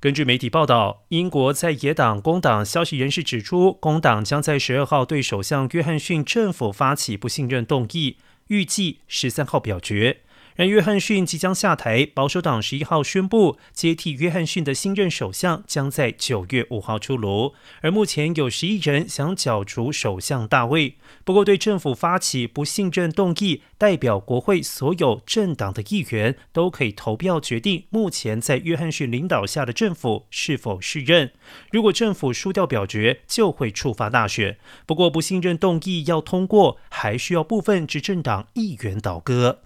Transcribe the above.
根据媒体报道，英国在野党工党消息人士指出，工党将在十二号对首相约翰逊政府发起不信任动议，预计十三号表决。然约翰逊即将下台，保守党十一号宣布接替约翰逊的新任首相将在九月五号出炉。而目前有十一人想角逐首相大位，不过对政府发起不信任动议，代表国会所有政党的议员都可以投票决定目前在约翰逊领导下的政府是否续任。如果政府输掉表决，就会触发大选。不过不信任动议要通过，还需要部分执政党议员倒戈。